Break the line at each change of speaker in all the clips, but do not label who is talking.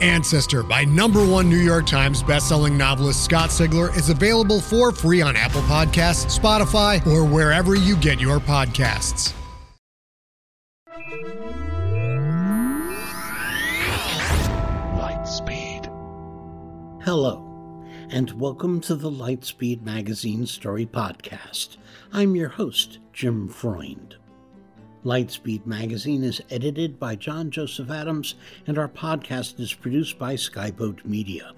Ancestor by number one New York Times bestselling novelist Scott Sigler is available for free on Apple Podcasts, Spotify, or wherever you get your podcasts.
Lightspeed.
Hello, and welcome to the Lightspeed Magazine Story Podcast. I'm your host, Jim Freund. Lightspeed Magazine is edited by John Joseph Adams, and our podcast is produced by Skyboat Media.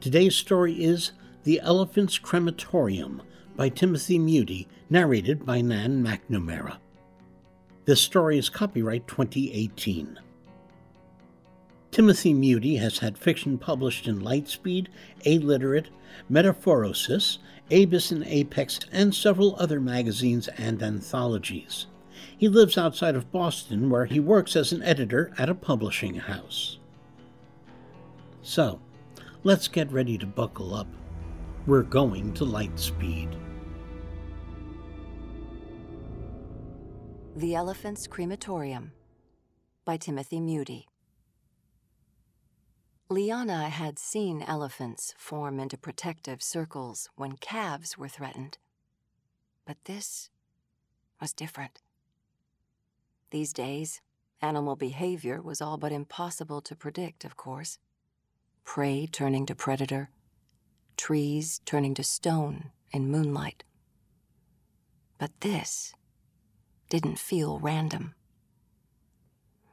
Today's story is The Elephant's Crematorium by Timothy Mudie, narrated by Nan McNamara. This story is copyright 2018. Timothy Mudie has had fiction published in Lightspeed, A-Literate, Metaphorosis, Abyss and Apex, and several other magazines and anthologies. He lives outside of Boston, where he works as an editor at a publishing house. So, let's get ready to buckle up. We're going to Lightspeed.
The Elephant's Crematorium by Timothy Mudie. Liyana had seen elephants form into protective circles when calves were threatened. But this was different. These days, animal behavior was all but impossible to predict, of course. Prey turning to predator, trees turning to stone in moonlight. But this didn't feel random.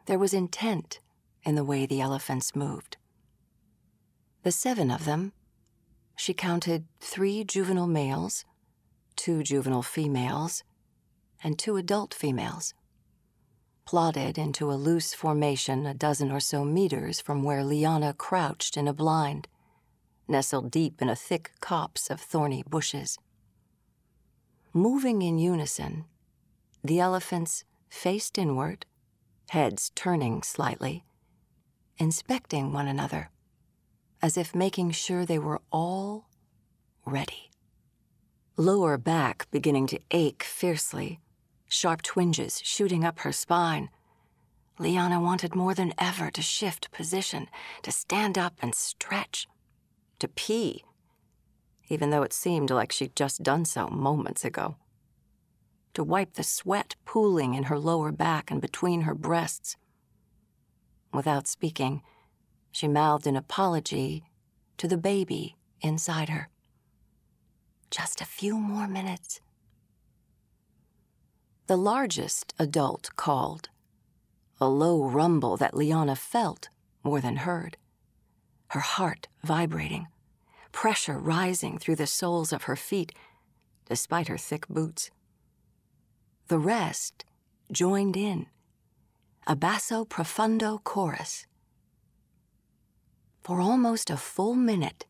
There was intent in the way the elephants moved. The seven of them, she counted three juvenile males, two juvenile females, and two adult females, plodded into a loose formation a dozen or so meters from where Liyana crouched in a blind, nestled deep in a thick copse of thorny bushes. Moving in unison, the elephants faced inward, heads turning slightly, inspecting one another as if making sure they were all ready. Lower back beginning to ache fiercely, sharp twinges shooting up her spine. Liyana wanted more than ever to shift position, to stand up and stretch, to pee, even though it seemed like she'd just done so moments ago. To wipe the sweat pooling in her lower back and between her breasts. Without speaking, she mouthed an apology to the baby inside her. Just a few more minutes. The largest adult called, a low rumble that Liyana felt more than heard, her heart vibrating, pressure rising through the soles of her feet despite her thick boots. The rest joined in, a basso profundo chorus for almost a full minute,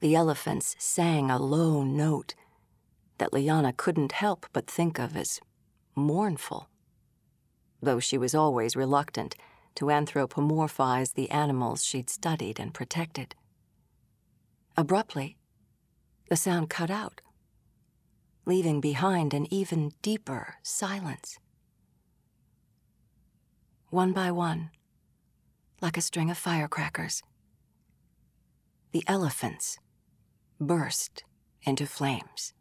the elephants sang a low note that Liyana couldn't help but think of as mournful, though she was always reluctant to anthropomorphize the animals she'd studied and protected. Abruptly, the sound cut out. leaving behind an even deeper silence. One by one, like a string of firecrackers, the elephants burst into flames.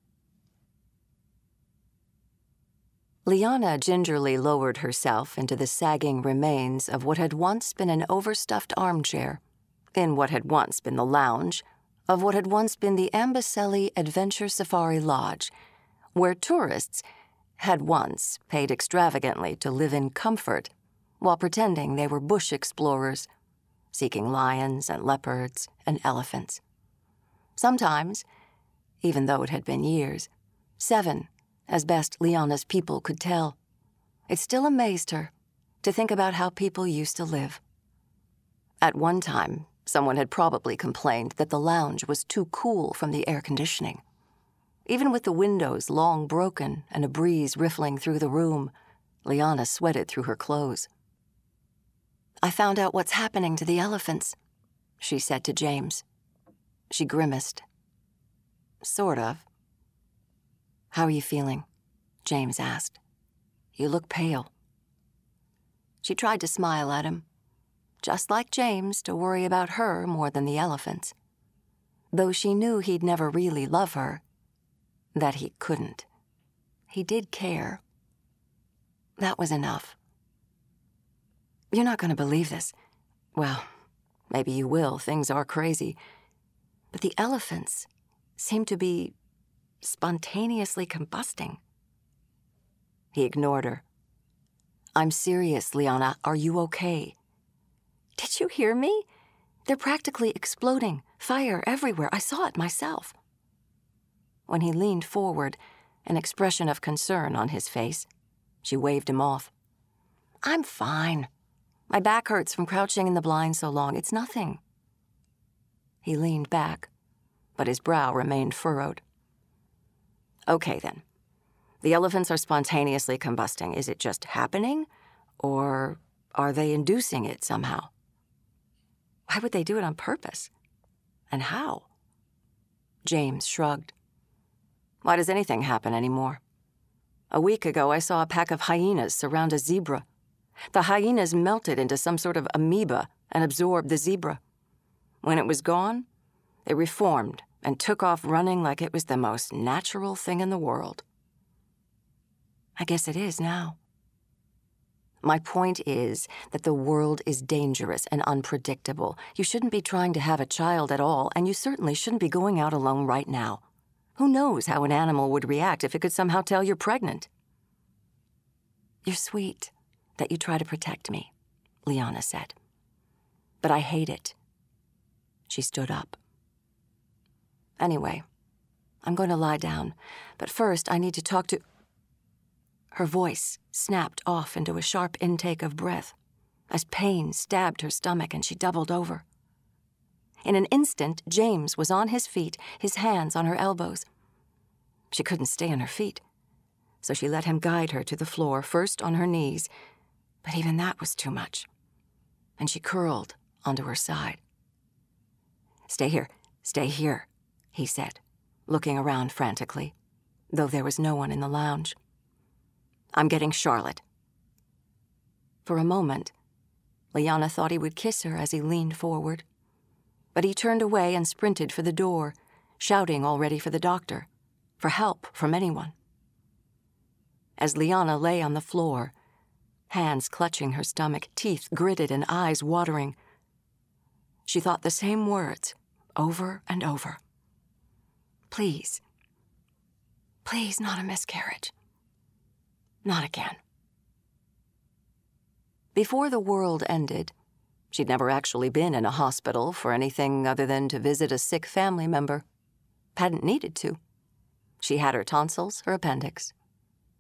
Liyana gingerly lowered herself into the sagging remains of what had once been an overstuffed armchair, in what had once been the lounge of what had once been the Amboseli Adventure Safari Lodge, where tourists had once paid extravagantly to live in comfort while pretending they were bush explorers, seeking lions and leopards and elephants. Sometimes, even though it had been years, seven as best Liyana's people could tell. It still amazed her to think about how people used to live. At one time, someone had probably complained that the lounge was too cool from the air conditioning. Even with the windows long broken and a breeze riffling through the room, Liyana sweated through her clothes. I found out what's happening to the elephants, she said to James. She grimaced. Sort of. How are you feeling? James asked. You look pale. She tried to smile at him, just like James to worry about her more than the elephants. Though she knew he'd never really love her, that he couldn't. He did care. That was enough. You're not going to believe this. Well, maybe you will. Things are crazy. But the elephants seem to be spontaneously combusting. He ignored her. I'm serious, Liyana. Are you okay? Did you hear me? They're practically exploding, fire everywhere. I saw it myself. When he leaned forward, an expression of concern on his face, she waved him off. I'm fine. My back hurts from crouching in the blind so long. It's nothing. He leaned back, but his brow remained furrowed. Okay, then. The elephants are spontaneously combusting. Is it just happening? Or are they inducing it somehow? Why would they do it on purpose? And how? James shrugged. Why does anything happen anymore? A week ago, I saw a pack of hyenas surround a zebra. The hyenas melted into some sort of amoeba and absorbed the zebra. When it was gone, they reformed and took off running like it was the most natural thing in the world. I guess it is now. My point is that the world is dangerous and unpredictable. You shouldn't be trying to have a child at all, and you certainly shouldn't be going out alone right now. Who knows how an animal would react if it could somehow tell you're pregnant? You're sweet that you try to protect me, Liyana said. But I hate it. She stood up. Anyway, I'm going to lie down, but first I need to talk to. Her voice snapped off into a sharp intake of breath as pain stabbed her stomach and she doubled over. In an instant, James was on his feet, his hands on her elbows. She couldn't stay on her feet, so she let him guide her to the floor, first on her knees, but even that was too much, and she curled onto her side. Stay here, stay here, he said, looking around frantically, though there was no one in the lounge. I'm getting Charlotte. For a moment, Liyana thought he would kiss her as he leaned forward. But he turned away and sprinted for the door, shouting already for the doctor, for help from anyone. As Liyana lay on the floor, hands clutching her stomach, teeth gritted, and eyes watering, she thought the same words over and over. Please. Please, not a miscarriage. Not again. Before the world ended, she'd never actually been in a hospital for anything other than to visit a sick family member. Hadn't needed to. She had her tonsils, her appendix.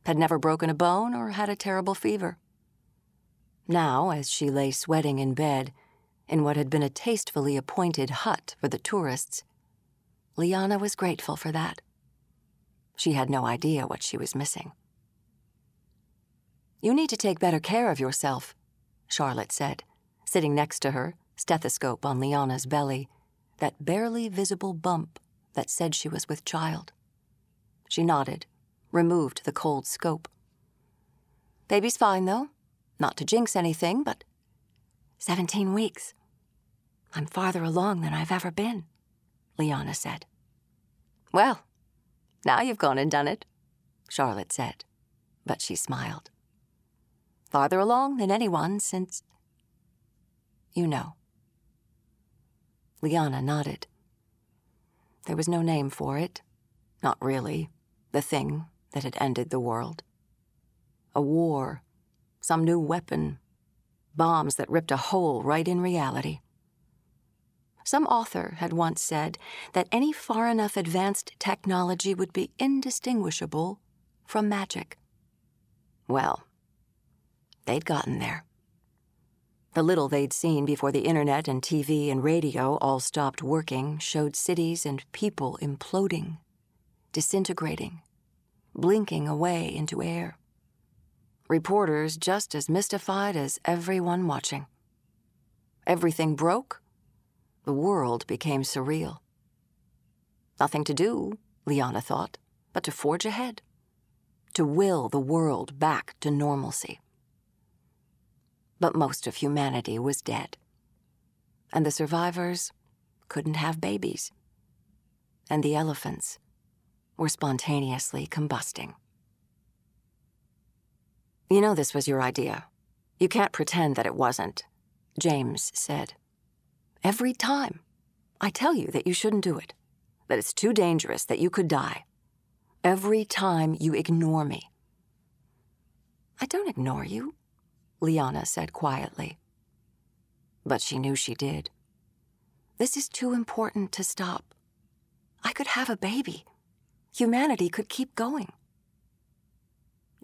Had never broken a bone or had a terrible fever. Now, as she lay sweating in bed, in what had been a tastefully appointed hut for the tourists, Liyana was grateful for that. She had no idea what she was missing. You need to take better care of yourself, Charlotte said, sitting next to her, stethoscope on Liyana's belly, that barely visible bump that said she was with child. She nodded removed the cold scope. Baby's fine, though. Not to jinx anything, but 17 weeks. I'm farther along than I've ever been, Liyana said. Well, now you've gone and done it, Charlotte said, but she smiled. Farther along than anyone since. You know. Liyana nodded. There was no name for it. Not really. The thing that had ended the world. A war. Some new weapon. Bombs that ripped a hole right in reality. Some author had once said that any far enough advanced technology would be indistinguishable from magic. Well, they'd gotten there. The little they'd seen before the internet and TV and radio all stopped working showed cities and people imploding, disintegrating, blinking away into air. Reporters just as mystified as everyone watching. Everything broke. The world became surreal. Nothing to do, Liyana thought, but to forge ahead, to will the world back to normalcy but most of humanity was dead. And the survivors couldn't have babies. And the elephants were spontaneously combusting. You know this was your idea. You can't pretend that it wasn't, James said. Every time. I tell you that you shouldn't do it, that it's too dangerous, that you could die. Every time you ignore me. I don't ignore you. Liyana said quietly. But she knew she did. This is too important to stop. I could have a baby. Humanity could keep going.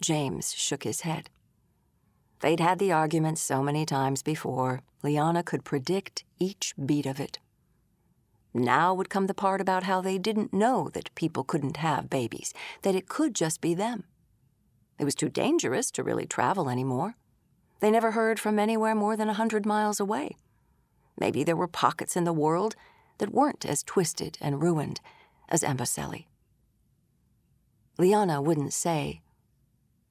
James shook his head. They'd had the argument so many times before, Liyana could predict each beat of it. Now would come the part about how they didn't know that people couldn't have babies, that it could just be them. It was too dangerous to really travel anymore. They never heard from anywhere more than a hundred miles away. Maybe there were pockets in the world that weren't as twisted and ruined as Amboseli. Liyana wouldn't say,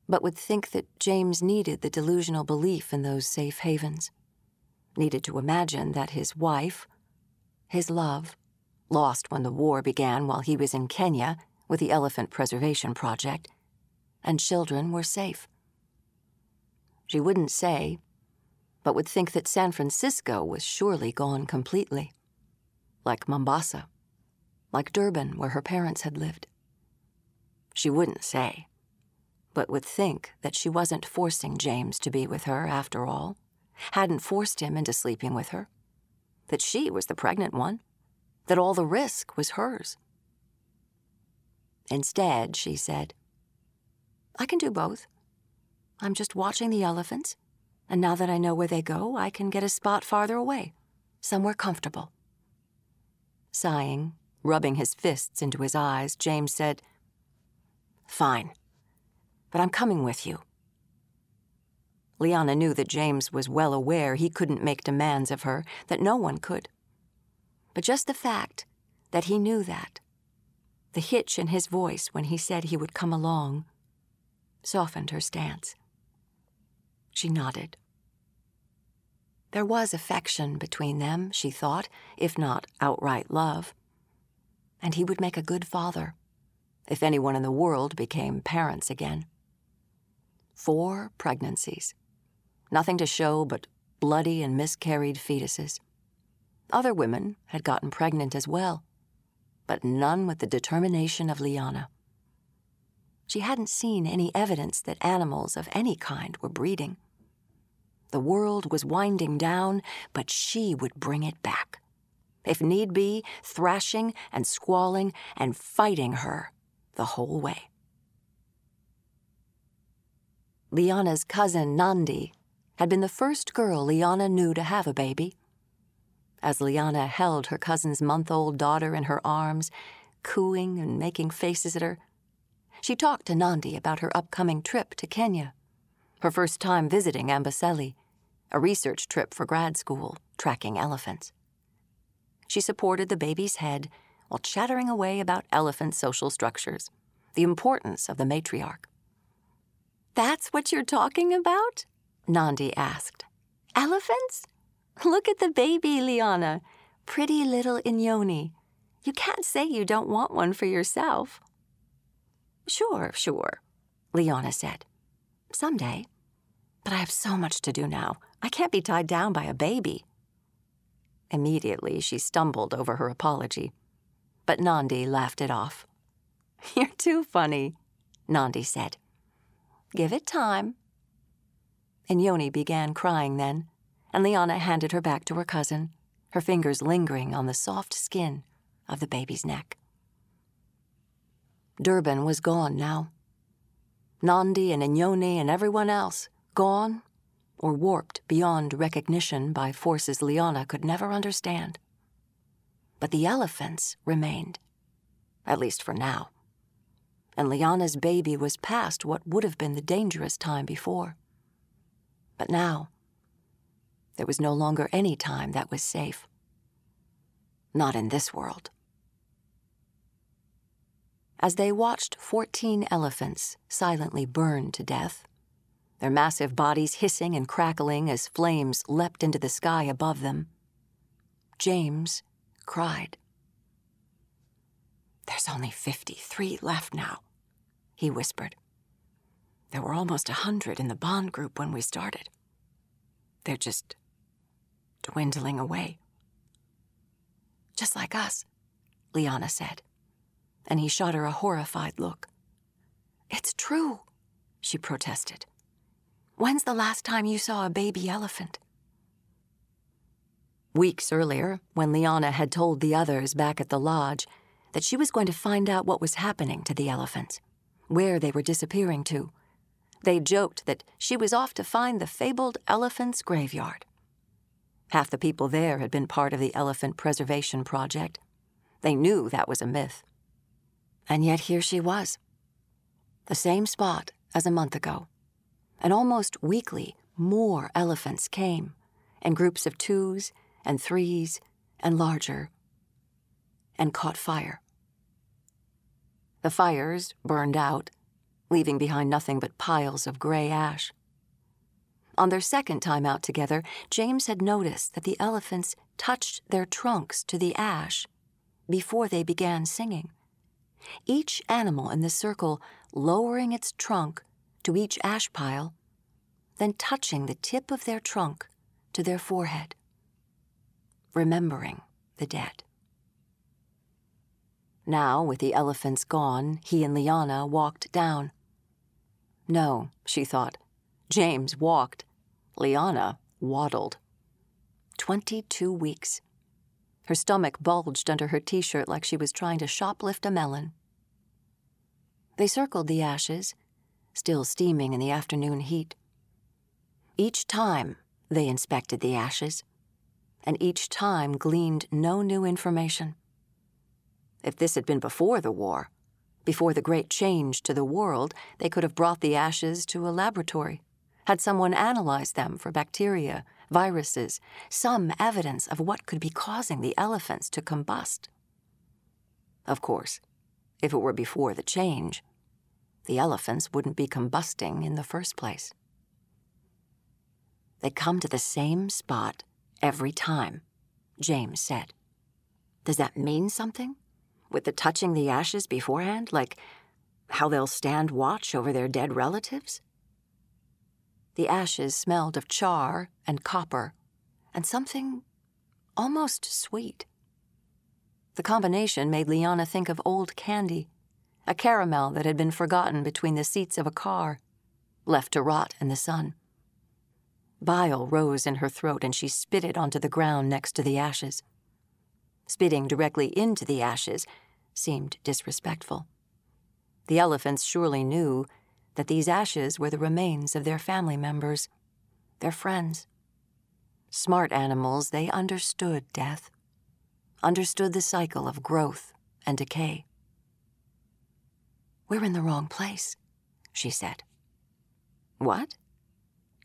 but would think that James needed the delusional belief in those safe havens, needed to imagine that his wife, his love, lost when the war began while he was in Kenya with the Elephant Preservation Project, and children were safe. She wouldn't say, but would think that San Francisco was surely gone completely. Like Mombasa, like Durban, where her parents had lived. She wouldn't say, but would think that she wasn't forcing James to be with her after all, hadn't forced him into sleeping with her, that she was the pregnant one, that all the risk was hers. Instead, she said, I can do both. I'm just watching the elephants, and now that I know where they go, I can get a spot farther away, somewhere comfortable. Sighing, rubbing his fists into his eyes, James said, Fine, but I'm coming with you. Liyana knew that James was well aware he couldn't make demands of her, that no one could. But just the fact that he knew that, the hitch in his voice when he said he would come along, softened her stance. She nodded. There was affection between them, she thought, if not outright love. And he would make a good father, if anyone in the world became parents again. Four pregnancies. Nothing to show but bloody and miscarried fetuses. Other women had gotten pregnant as well, but none with the determination of Liyana. She hadn't seen any evidence that animals of any kind were breeding. The world was winding down, but she would bring it back. If need be, thrashing and squalling and fighting her the whole way. Liyana's cousin Nandi had been the first girl Liyana knew to have a baby. As Liyana held her cousin's month old daughter in her arms, cooing and making faces at her, she talked to Nandi about her upcoming trip to Kenya her first time visiting Amboseli, a research trip for grad school, tracking elephants. She supported the baby's head while chattering away about elephant social structures, the importance of the matriarch. That's what you're talking about? Nandi asked. Elephants? Look at the baby, Liyana. Pretty little Inyoni. You can't say you don't want one for yourself. Sure, sure, Liyana said. Someday. But I have so much to do now. I can't be tied down by a baby. Immediately, she stumbled over her apology. But Nandi laughed it off. You're too funny, Nandi said. Give it time. Inyoni began crying then, and Liyana handed her back to her cousin, her fingers lingering on the soft skin of the baby's neck. Durban was gone now. Nandi and Inyoni and everyone else gone or warped beyond recognition by forces Liyana could never understand. But the elephants remained, at least for now. And Liyana's baby was past what would have been the dangerous time before. But now, there was no longer any time that was safe. Not in this world. As they watched 14 elephants silently burn to death, their massive bodies hissing and crackling as flames leapt into the sky above them, James cried. There's only 53 left now, he whispered. There were almost a hundred in the bond group when we started. They're just dwindling away. Just like us, Liyana said, and he shot her a horrified look. It's true, she protested. When's the last time you saw a baby elephant? Weeks earlier, when Liyana had told the others back at the lodge that she was going to find out what was happening to the elephants, where they were disappearing to, they joked that she was off to find the fabled elephant's graveyard. Half the people there had been part of the Elephant Preservation Project. They knew that was a myth. And yet here she was. The same spot as a month ago. And almost weekly, more elephants came, in groups of twos and threes and larger, and caught fire. The fires burned out, leaving behind nothing but piles of gray ash. On their second time out together, James had noticed that the elephants touched their trunks to the ash before they began singing. Each animal in the circle lowering its trunk to each ash pile, then touching the tip of their trunk to their forehead, remembering the dead. Now, with the elephants gone, he and Liyana walked down. No, she thought. James walked. Liyana waddled. Twenty-two weeks. Her stomach bulged under her t shirt like she was trying to shoplift a melon. They circled the ashes, still steaming in the afternoon heat. Each time they inspected the ashes, and each time gleaned no new information. If this had been before the war, before the great change to the world, they could have brought the ashes to a laboratory, had someone analyze them for bacteria, viruses, some evidence of what could be causing the elephants to combust. Of course, if it were before the change, the elephants wouldn't be combusting in the first place. They come to the same spot every time, James said. Does that mean something? With the touching the ashes beforehand, like how they'll stand watch over their dead relatives? The ashes smelled of char and copper and something almost sweet. The combination made Liyana think of old candy, a caramel that had been forgotten between the seats of a car, left to rot in the sun. Bile rose in her throat and she spit it onto the ground next to the ashes. Spitting directly into the ashes seemed disrespectful. The elephants surely knew that these ashes were the remains of their family members, their friends. Smart animals, they understood death, understood the cycle of growth and decay. We're in the wrong place, she said. What?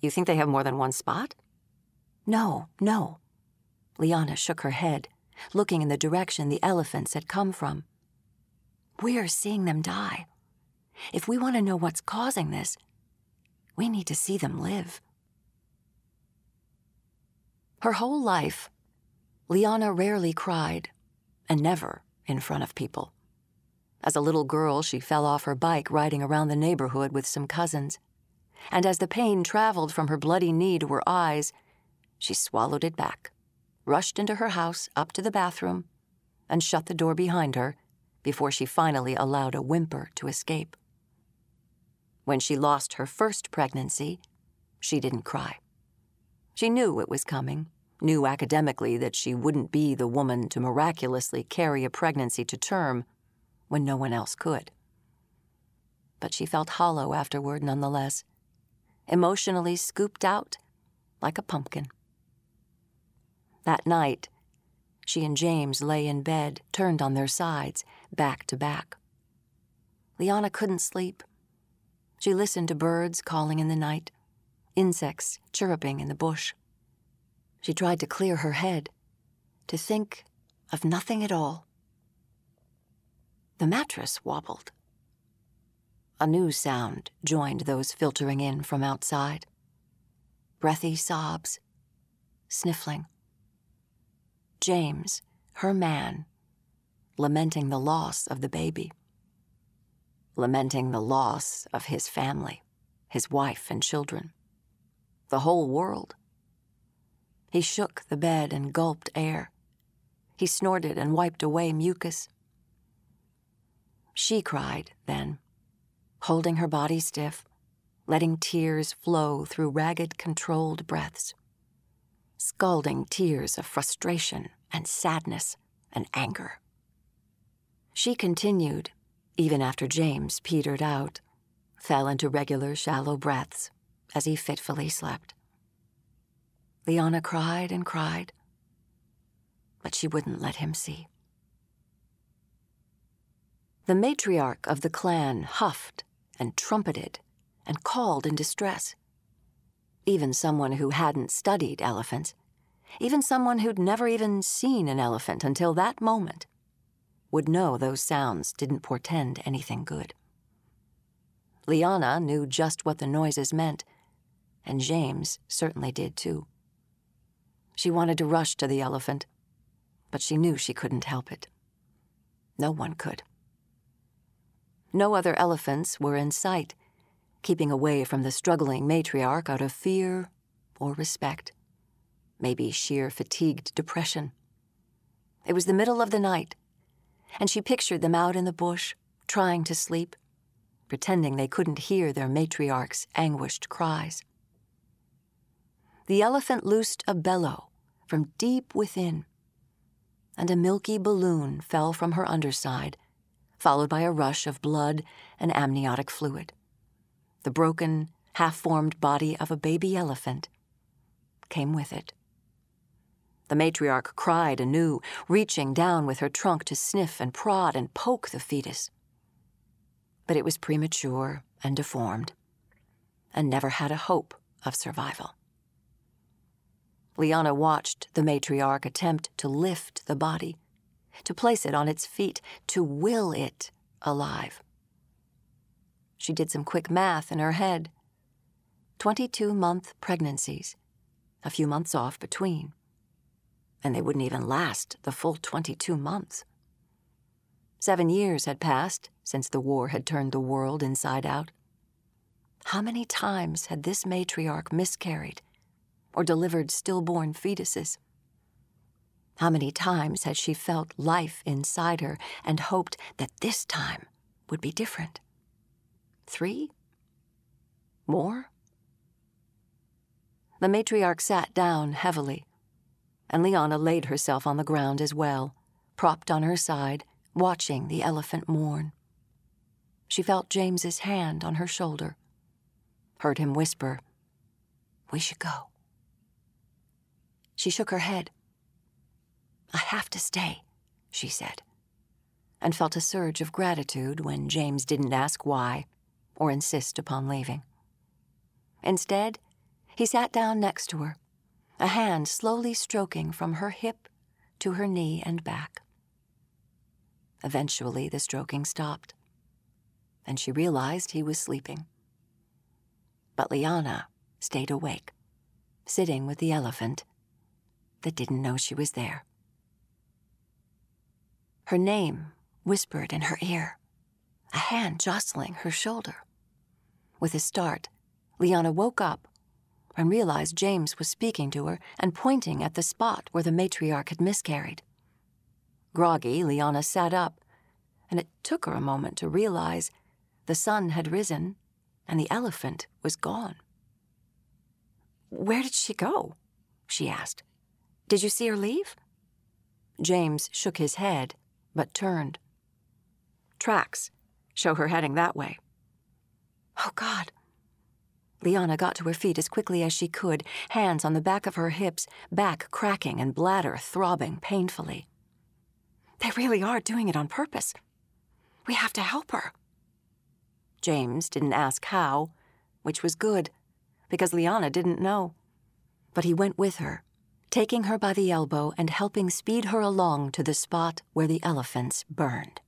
You think they have more than one spot? No, no. Liyana shook her head looking in the direction the elephants had come from. We're seeing them die. If we want to know what's causing this, we need to see them live. Her whole life, Liyana rarely cried, and never in front of people. As a little girl, she fell off her bike riding around the neighborhood with some cousins. And as the pain traveled from her bloody knee to her eyes, she swallowed it back, rushed into her house, up to the bathroom, and shut the door behind her before she finally allowed a whimper to escape. When she lost her first pregnancy, she didn't cry. She knew it was coming, knew academically that she wouldn't be the woman to miraculously carry a pregnancy to term when no one else could. But she felt hollow afterward nonetheless, emotionally scooped out like a pumpkin. That night, she and James lay in bed, turned on their sides, back to back. Liana couldn't sleep. She listened to birds calling in the night, insects chirruping in the bush. She tried to clear her head, to think of nothing at all. The mattress wobbled. A new sound joined those filtering in from outside breathy sobs, sniffling. James, her man, lamenting the loss of the baby, lamenting the loss of his family, his wife and children, the whole world. He shook the bed and gulped air. He snorted and wiped away mucus. She cried then, holding her body stiff, letting tears flow through ragged, controlled breaths. Scalding tears of frustration and sadness and anger. She continued, even after James petered out, fell into regular, shallow breaths as he fitfully slept. Liyana cried and cried, but she wouldn't let him see. The matriarch of the clan huffed and trumpeted and called in distress. Even someone who hadn't studied elephants, even someone who'd never even seen an elephant until that moment, would know those sounds didn't portend anything good. Liyana knew just what the noises meant, and James certainly did too. She wanted to rush to the elephant, but she knew she couldn't help it. No one could. No other elephants were in sight, keeping away from the struggling matriarch out of fear or respect, maybe sheer fatigued depression. It was the middle of the night, and she pictured them out in the bush, trying to sleep, pretending they couldn't hear their matriarch's anguished cries. The elephant loosed a bellow from deep within, and a milky balloon fell from her underside followed by a rush of blood and amniotic fluid. The broken, half formed body of a baby elephant came with it. The matriarch cried anew, reaching down with her trunk to sniff and prod and poke the fetus. But it was premature and deformed, and never had a hope of survival. Liyana watched the matriarch attempt to lift the body, to place it on its feet, to will it alive. She did some quick math in her head 22 month pregnancies, a few months off between. And they wouldn't even last the full 22 months. Seven years had passed since the war had turned the world inside out. How many times had this matriarch miscarried or delivered stillborn fetuses? How many times had she felt life inside her and hoped that this time would be different? Three? More? The matriarch sat down heavily, and Liyana laid herself on the ground as well, propped on her side, watching the elephant mourn. She felt James's hand on her shoulder, heard him whisper, We should go. She shook her head. I have to stay, she said, and felt a surge of gratitude when James didn't ask why or insist upon leaving. Instead, he sat down next to her, a hand slowly stroking from her hip to her knee and back. Eventually, the stroking stopped. and she realized he was sleeping. But Liyana stayed awake, sitting with the elephant that didn't know she was there. Her name whispered in her ear, a hand jostling her shoulder. With a start, Liyana woke up and realized James was speaking to her and pointing at the spot where the matriarch had miscarried. Groggy, Liyana sat up, and it took her a moment to realize the sun had risen and the elephant was gone. Where did she go? she asked. Did you see her leave? James shook his head, but turned. Tracks show her heading that way. Oh, God. Liyana got to her feet as quickly as she could, hands on the back of her hips, back cracking and bladder throbbing painfully. They really are doing it on purpose. We have to help her. James didn't ask how, which was good, because Liyana didn't know. But he went with her, taking her by the elbow and helping speed her along to the spot where the elephants burned.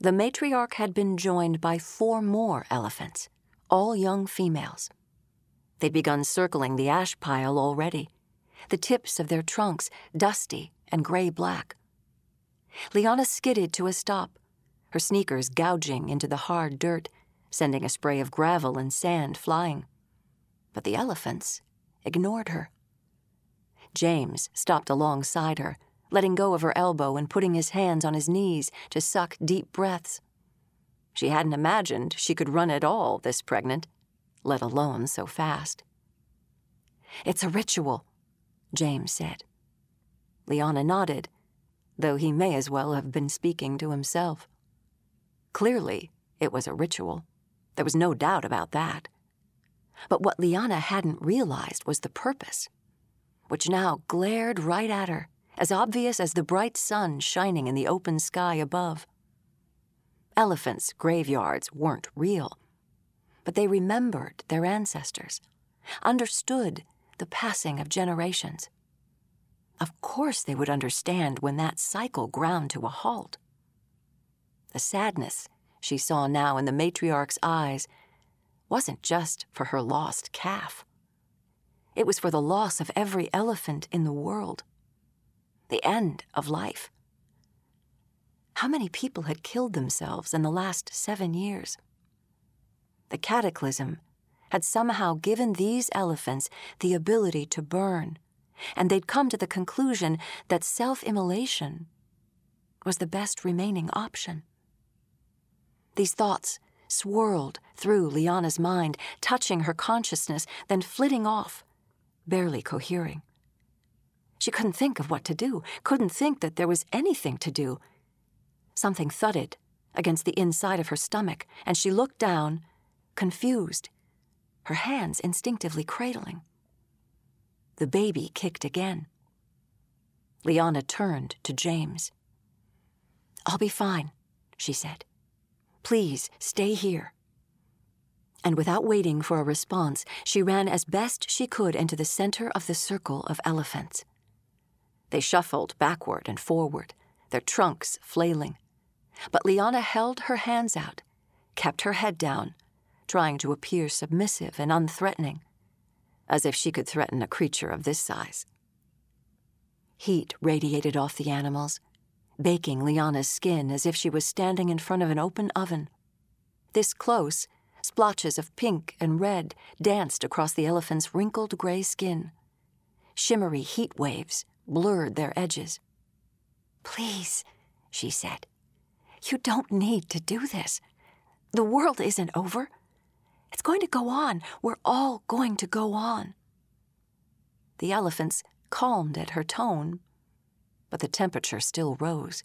The matriarch had been joined by four more elephants, all young females. They'd begun circling the ash pile already, the tips of their trunks dusty and gray black. Liyana skidded to a stop, her sneakers gouging into the hard dirt, sending a spray of gravel and sand flying. But the elephants ignored her. James stopped alongside her, letting go of her elbow and putting his hands on his knees to suck deep breaths. She hadn't imagined she could run at all this pregnant, let alone so fast. It's a ritual, James said. Liyana nodded, though he may as well have been speaking to himself. Clearly, it was a ritual. There was no doubt about that. But what Liyana hadn't realized was the purpose, which now glared right at her as obvious as the bright sun shining in the open sky above. Elephants' graveyards weren't real, but they remembered their ancestors, understood the passing of generations. Of course, they would understand when that cycle ground to a halt. The sadness she saw now in the matriarch's eyes wasn't just for her lost calf. It was for the loss of every elephant in the world the end of life. How many people had killed themselves in the last seven years? The cataclysm had somehow given these elephants the ability to burn, and they'd come to the conclusion that self immolation was the best remaining option. These thoughts swirled through Liyana's mind, touching her consciousness, then flitting off, barely cohering. She couldn't think of what to do, couldn't think that there was anything to do. Something thudded against the inside of her stomach, and she looked down, confused, her hands instinctively cradling. The baby kicked again. Liyana turned to James. I'll be fine, she said. Please stay here. And without waiting for a response, she ran as best she could into the center of the circle of elephants. They shuffled backward and forward, their trunks flailing. But Liyana held her hands out, kept her head down, trying to appear submissive and unthreatening, as if she could threaten a creature of this size. Heat radiated off the animals, baking Liyana's skin as if she was standing in front of an open oven. This close, splotches of pink and red danced across the elephant's wrinkled gray skin. Shimmery heat waves blurred their edges. Please, she said, you don't need to do this. The world isn't over. It's going to go on. We're all going to go on. The elephants calmed at her tone, but the temperature still rose.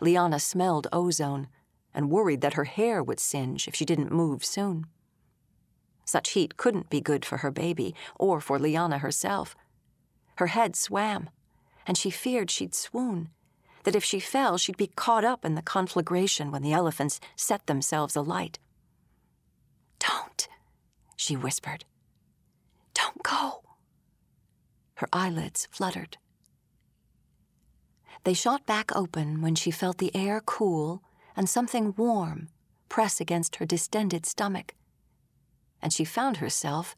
Liyana smelled ozone and worried that her hair would singe if she didn't move soon. Such heat couldn't be good for her baby or for Liyana herself. Her head swam, and she feared she'd swoon, that if she fell, she'd be caught up in the conflagration when the elephants set themselves alight. Don't, she whispered. Don't go. Her eyelids fluttered. They shot back open when she felt the air cool and something warm press against her distended stomach, and she found herself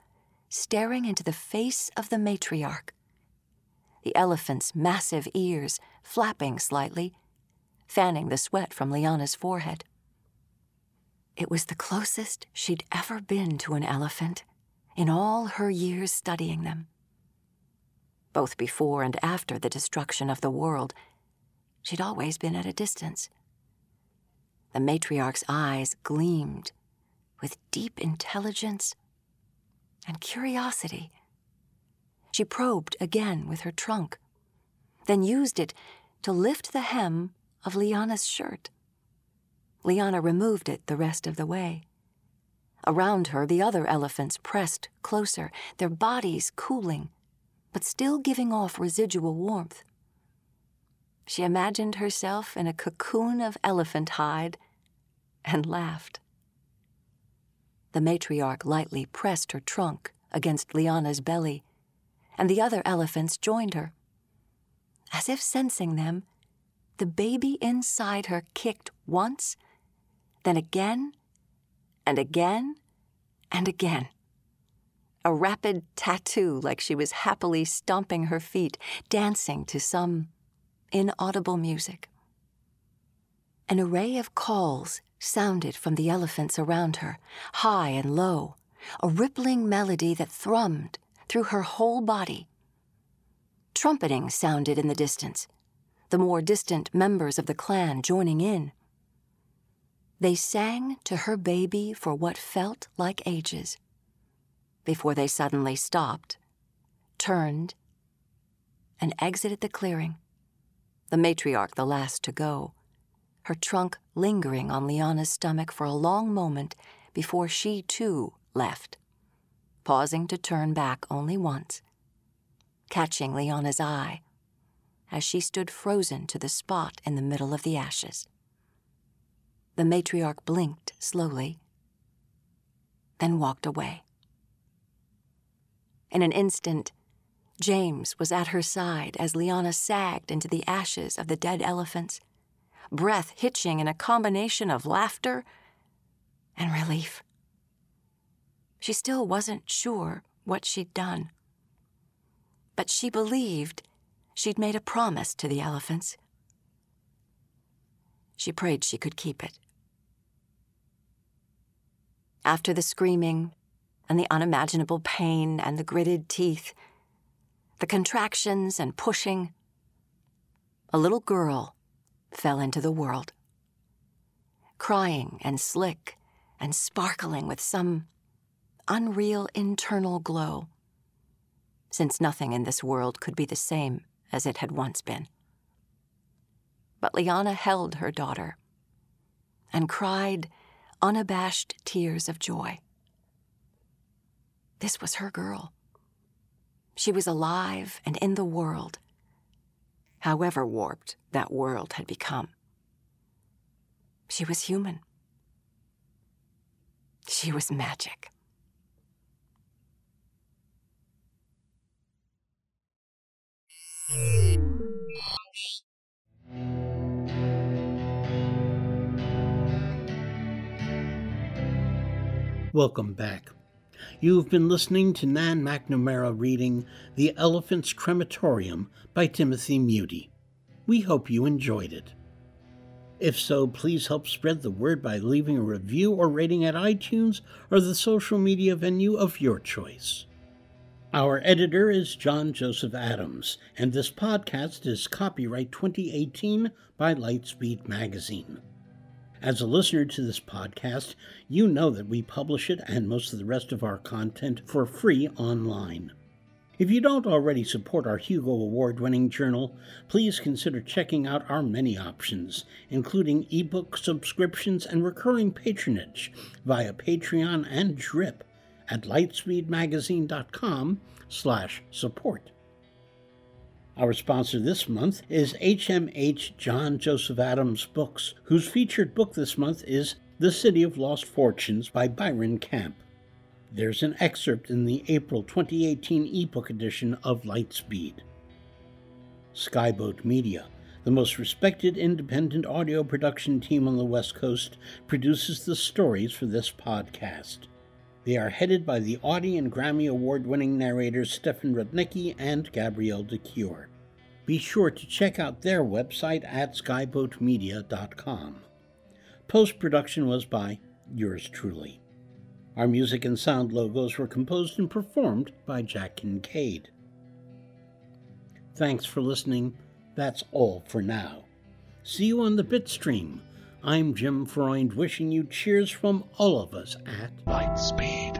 staring into the face of the matriarch. The elephant's massive ears flapping slightly, fanning the sweat from Liyana's forehead. It was the closest she'd ever been to an elephant in all her years studying them. Both before and after the destruction of the world, she'd always been at a distance. The matriarch's eyes gleamed with deep intelligence and curiosity. She probed again with her trunk, then used it to lift the hem of Liyana's shirt. Liyana removed it the rest of the way. Around her, the other elephants pressed closer, their bodies cooling, but still giving off residual warmth. She imagined herself in a cocoon of elephant hide and laughed. The matriarch lightly pressed her trunk against Liyana's belly, and the other elephants joined her. As if sensing them, the baby inside her kicked once, then again, and again, and again. A rapid tattoo like she was happily stomping her feet, dancing to some inaudible music. An array of calls sounded from the elephants around her, high and low, a rippling melody that thrummed through her whole body. Trumpeting sounded in the distance, the more distant members of the clan joining in. They sang to her baby for what felt like ages before they suddenly stopped, turned, and exited the clearing, the matriarch the last to go her trunk lingering on Liyana's stomach for a long moment before she too left, pausing to turn back only once, catching Liyana's eye as she stood frozen to the spot in the middle of the ashes. The matriarch blinked slowly, then walked away. In an instant, James was at her side as Liyana sagged into the ashes of the dead elephants breath hitching in a combination of laughter and relief. She still wasn't sure what she'd done. But she believed she'd made a promise to the elephants. She prayed she could keep it. After the screaming and the unimaginable pain and the gritted teeth, the contractions and pushing, a little girl fell into the world. Crying and slick and sparkling with some unreal internal glow, since nothing in this world could be the same as it had once been. But Liyana held her daughter and cried unabashed tears of joy. This was her girl. She was alive and in the world however warped that world had become. She was human. She was magic.
Welcome back. You've been listening to Nan McNamara reading The Elephant's Crematorium by Timothy Mudie. We hope you enjoyed it. If so, please help spread the word by leaving a review or rating at iTunes or the social media venue of your choice. Our editor is John Joseph Adams, and this podcast is copyright 2018 by Lightspeed Magazine. As a listener to this podcast, you know that we publish it and most of the rest of our content for free online. If you don't already support our Hugo Award winning journal, please consider checking out our many options, including ebook subscriptions and recurring patronage via Patreon and Drip at lightspeedmagazine.com slash support. Our sponsor this month is HMH John Joseph Adams Books, whose featured book this month is The City of Lost Fortunes by Bryan Camp. There's an excerpt in the April 2018 ebook edition of Lightspeed. Skyboat Media, The most respected independent audio production team on the West Coast produces the stories for this podcast. They are headed by the Audie and Grammy Award winning narrators Stefan Rudnicki and Gabrielle de Cuir. Be sure to check out their website at skyboatmedia.com. Post production was by yours truly. Our music and sound logos were composed and performed by Jack Kincaid. Thanks for listening. That's all for now. See you on the Bitstream. I'm Jim Freund wishing you cheers from all of us at
Lightspeed.